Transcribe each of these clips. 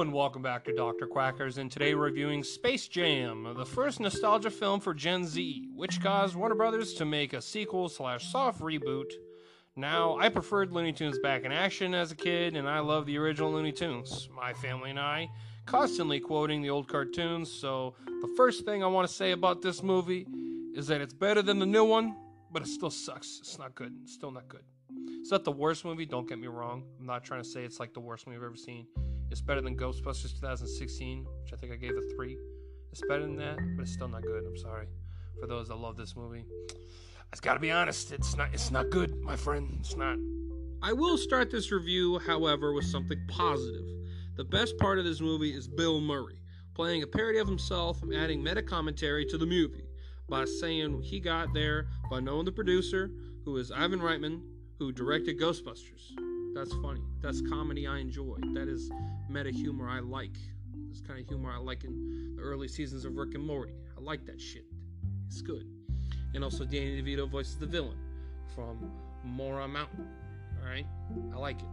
And welcome back to Dr. Quackers, and today we're reviewing Space Jam, the first nostalgia film for Gen Z, which caused Warner Brothers to make a sequel slash soft reboot. Now, I preferred Looney Tunes back in action as a kid, and I love the original Looney Tunes. My family and I constantly quoting the old cartoons, so the first thing I want to say about this movie is that it's better than the new one, but it still sucks. It's not good. It's still not good. It's not the worst movie, don't get me wrong. I'm not trying to say it's like the worst movie I've ever seen. It's better than Ghostbusters 2016, which I think I gave a 3. It's better than that, but it's still not good. I'm sorry for those that love this movie. I've got to be honest, it's not it's not good, my friend. It's not. I will start this review, however, with something positive. The best part of this movie is Bill Murray playing a parody of himself and adding meta commentary to the movie by saying he got there by knowing the producer, who is Ivan Reitman, who directed Ghostbusters. That's funny. That's comedy I enjoy. That is meta humor I like. This kind of humor I like in the early seasons of Rick and Morty. I like that shit. It's good. And also Danny DeVito voices the villain from Moron Mountain. Alright? I like it.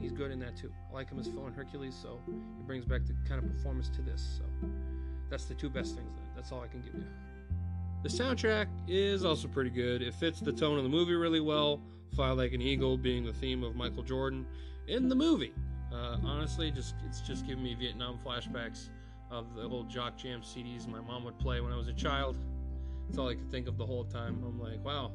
He's good in that too. I like him as Phil and Hercules, so he brings back the kind of performance to this. So that's the two best things. That's all I can give you. The soundtrack is also pretty good. It fits the tone of the movie really well. Fly Like an Eagle being the theme of Michael Jordan in the movie. Uh, honestly, just it's just giving me Vietnam flashbacks of the old Jock Jam CDs my mom would play when I was a child. That's all I could think of the whole time. I'm like, wow,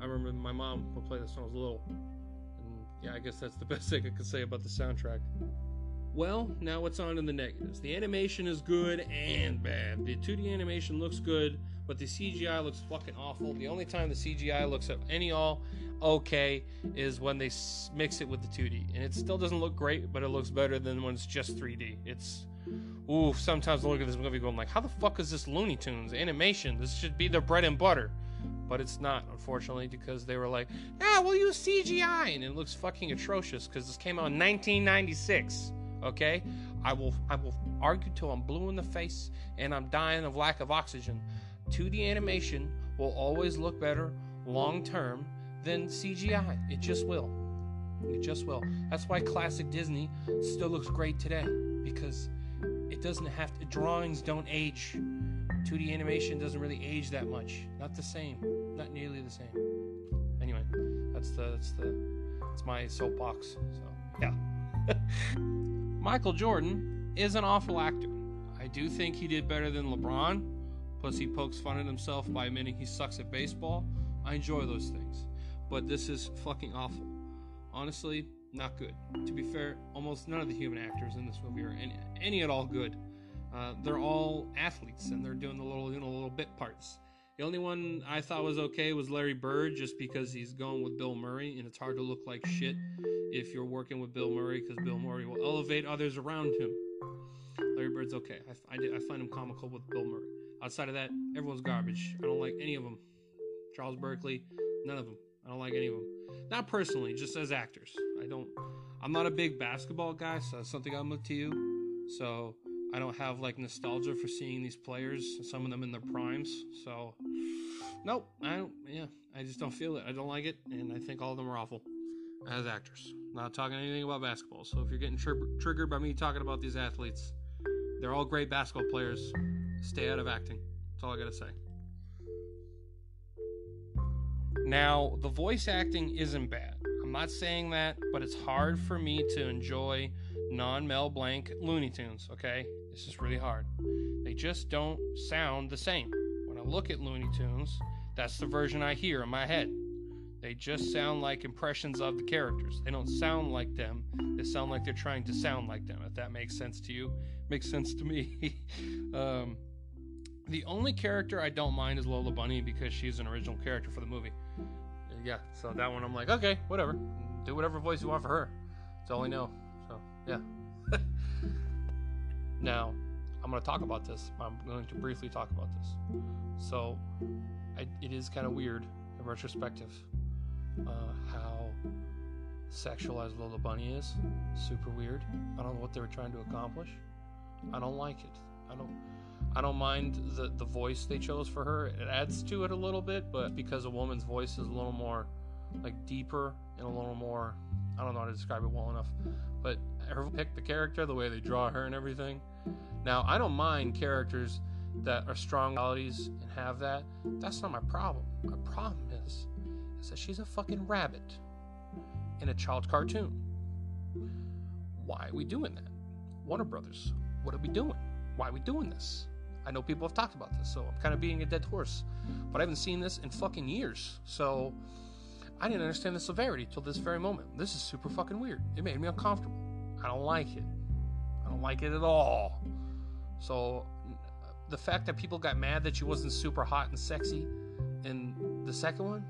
I remember my mom would play this when I was little. And yeah, I guess that's the best thing I could say about the soundtrack. Well, now what's on to the negatives? The animation is good and bad. The 2D animation looks good, but the CGI looks fucking awful. The only time the CGI looks at any all okay is when they mix it with the 2D, and it still doesn't look great, but it looks better than when it's just 3D. It's ooh. Sometimes I look at this movie going like, how the fuck is this Looney Tunes animation? This should be their bread and butter, but it's not, unfortunately, because they were like, ah, we'll use CGI, and it looks fucking atrocious because this came out in 1996. Okay, I will I will argue till I'm blue in the face and I'm dying of lack of oxygen. 2D animation will always look better long term than CGI. It just will. It just will. That's why classic Disney still looks great today because it doesn't have to, drawings don't age. 2D animation doesn't really age that much. Not the same. Not nearly the same. Anyway, that's the that's the that's my soapbox. So yeah. Michael Jordan is an awful actor. I do think he did better than LeBron. Plus, he pokes fun at himself by admitting he sucks at baseball. I enjoy those things. But this is fucking awful. Honestly, not good. To be fair, almost none of the human actors in this movie are any, any at all good. Uh, they're all athletes and they're doing the little, you know, little bit parts. The only one I thought was okay was Larry Bird, just because he's going with Bill Murray, and it's hard to look like shit if you're working with Bill Murray, because Bill Murray will elevate others around him. Larry Bird's okay. I, I, I find him comical with Bill Murray. Outside of that, everyone's garbage. I don't like any of them. Charles Barkley, none of them. I don't like any of them. Not personally, just as actors. I don't. I'm not a big basketball guy, so that's something I'm with to you. So I don't have like nostalgia for seeing these players, some of them in their primes. So, nope, I don't. Yeah, I just don't feel it. I don't like it, and I think all of them are awful as actors. Not talking anything about basketball. So if you're getting tri- triggered by me talking about these athletes, they're all great basketball players. Stay out of acting. That's all I gotta say. Now, the voice acting isn't bad. I'm not saying that, but it's hard for me to enjoy non Mel Blanc Looney Tunes, okay? It's just really hard. They just don't sound the same. When I look at Looney Tunes, that's the version I hear in my head. They just sound like impressions of the characters. They don't sound like them. They sound like they're trying to sound like them. If that makes sense to you, makes sense to me. um, the only character I don't mind is Lola Bunny because she's an original character for the movie. Yeah, so that one I'm like, okay, whatever. Do whatever voice you want for her. That's all I know. So, yeah. now, I'm going to talk about this. I'm going to briefly talk about this. So, I, it is kind of weird in retrospective uh, how sexualized Lola Bunny is. Super weird. I don't know what they were trying to accomplish. I don't like it. I don't. I don't mind the the voice they chose for her. It adds to it a little bit, but because a woman's voice is a little more like deeper and a little more I don't know how to describe it well enough, but her pick the character, the way they draw her and everything. Now, I don't mind characters that are strong qualities and have that. That's not my problem. My problem is, is that she's a fucking rabbit in a child cartoon. Why are we doing that? Warner Brothers, what are we doing? Why are we doing this? I know people have talked about this, so I'm kind of being a dead horse. But I haven't seen this in fucking years. So I didn't understand the severity till this very moment. This is super fucking weird. It made me uncomfortable. I don't like it. I don't like it at all. So the fact that people got mad that she wasn't super hot and sexy in the second one,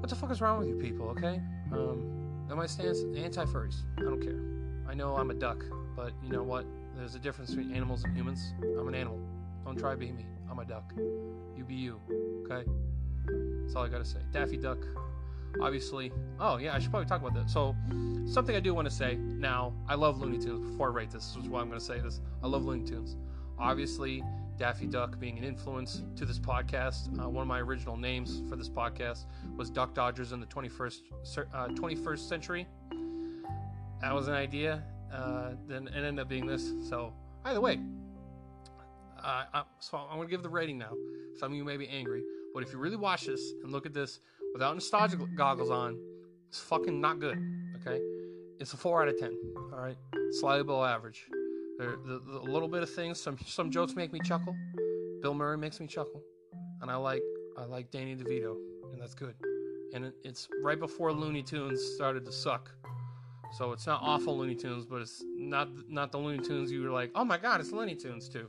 what the fuck is wrong with you people? Okay, um, my stance anti-furries. I don't care. I know I'm a duck, but you know what? There's a difference between animals and humans. I'm an animal. Don't try to be me. I'm a duck. You be you. Okay. That's all I gotta say. Daffy Duck. Obviously. Oh yeah, I should probably talk about that. So, something I do want to say now. I love Looney Tunes. Before I rate this, this is why I'm gonna say this. I love Looney Tunes. Obviously, Daffy Duck being an influence to this podcast. Uh, one of my original names for this podcast was Duck Dodgers in the 21st uh, 21st century. That was an idea. Uh, then it ended up being this. So either way, uh, I, so I'm gonna give the rating now. Some of you may be angry, but if you really watch this and look at this without nostalgia goggles on, it's fucking not good. Okay, it's a four out of ten. All right, slightly below average. There, the, the, little bit of things. Some some jokes make me chuckle. Bill Murray makes me chuckle, and I like I like Danny DeVito, and that's good. And it, it's right before Looney Tunes started to suck, so it's not awful Looney Tunes, but it's not not the Looney Tunes you were like, oh my god, it's Looney Tunes too.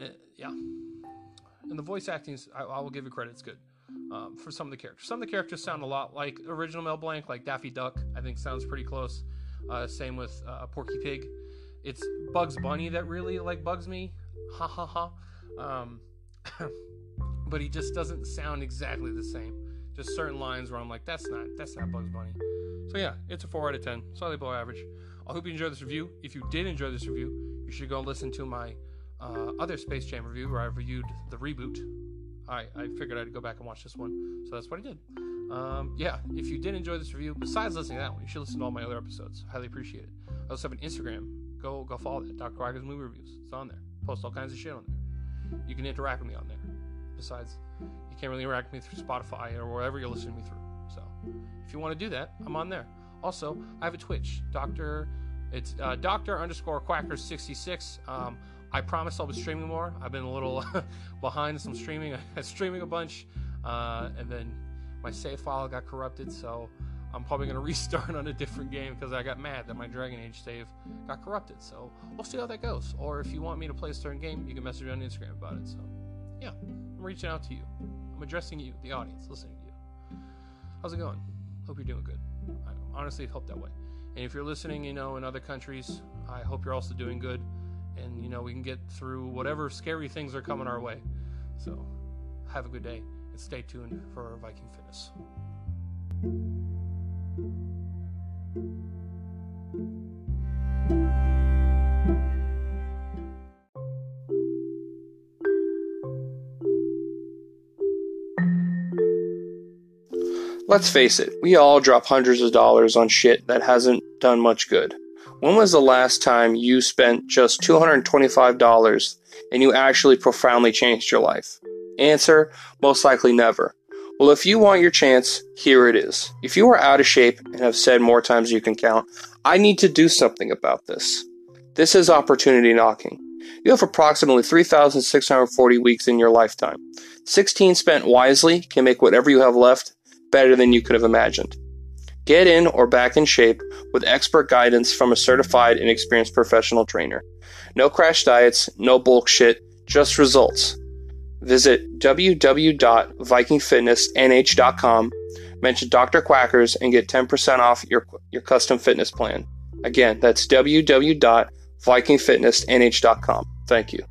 Uh, yeah, and the voice acting, I, I will give you credit, it's good. Um, for some of the characters. Some of the characters sound a lot like original Mel Blanc, like Daffy Duck. I think sounds pretty close. Uh, same with uh, Porky Pig it's Bugs Bunny that really like bugs me. Ha ha ha. Um, but he just doesn't sound exactly the same. Just certain lines where I'm like, that's not that's not Bugs Bunny. So yeah, it's a four out of ten, slightly below average. I hope you enjoyed this review. If you did enjoy this review, you should go listen to my uh, other Space Jam review where I reviewed the reboot. I, I figured I'd go back and watch this one, so that's what I did. Um, yeah, if you did enjoy this review, besides listening to that one, you should listen to all my other episodes. Highly appreciate it. I also have an Instagram Go go follow that. Dr. Quacker's movie reviews. It's on there. Post all kinds of shit on there. You can interact with me on there. Besides, can't really interact with me through Spotify or wherever you're listening to me through. So if you want to do that, I'm on there. Also, I have a Twitch, Doctor. It's uh, Doctor underscore Quacker 66. Um, I promise I'll be streaming more. I've been a little behind some streaming. I'm streaming a bunch, uh, and then my save file got corrupted, so I'm probably going to restart on a different game because I got mad that my Dragon Age save got corrupted. So we'll see how that goes. Or if you want me to play a certain game, you can message me on Instagram about it. So yeah, I'm reaching out to you. I'm addressing you, the audience, listening to you. How's it going? Hope you're doing good. I honestly hope that way. And if you're listening, you know, in other countries, I hope you're also doing good. And, you know, we can get through whatever scary things are coming our way. So have a good day and stay tuned for Viking Fitness. Let's face it, we all drop hundreds of dollars on shit that hasn't done much good. When was the last time you spent just $225 and you actually profoundly changed your life? Answer, most likely never. Well, if you want your chance, here it is. If you are out of shape and have said more times you can count, I need to do something about this. This is opportunity knocking. You have approximately 3,640 weeks in your lifetime. 16 spent wisely can make whatever you have left better than you could have imagined. Get in or back in shape with expert guidance from a certified and experienced professional trainer. No crash diets, no bullshit, just results. Visit www.vikingfitnessnh.com, mention Dr. Quackers, and get 10% off your, your custom fitness plan. Again, that's www.vikingfitnessnh.com. Thank you.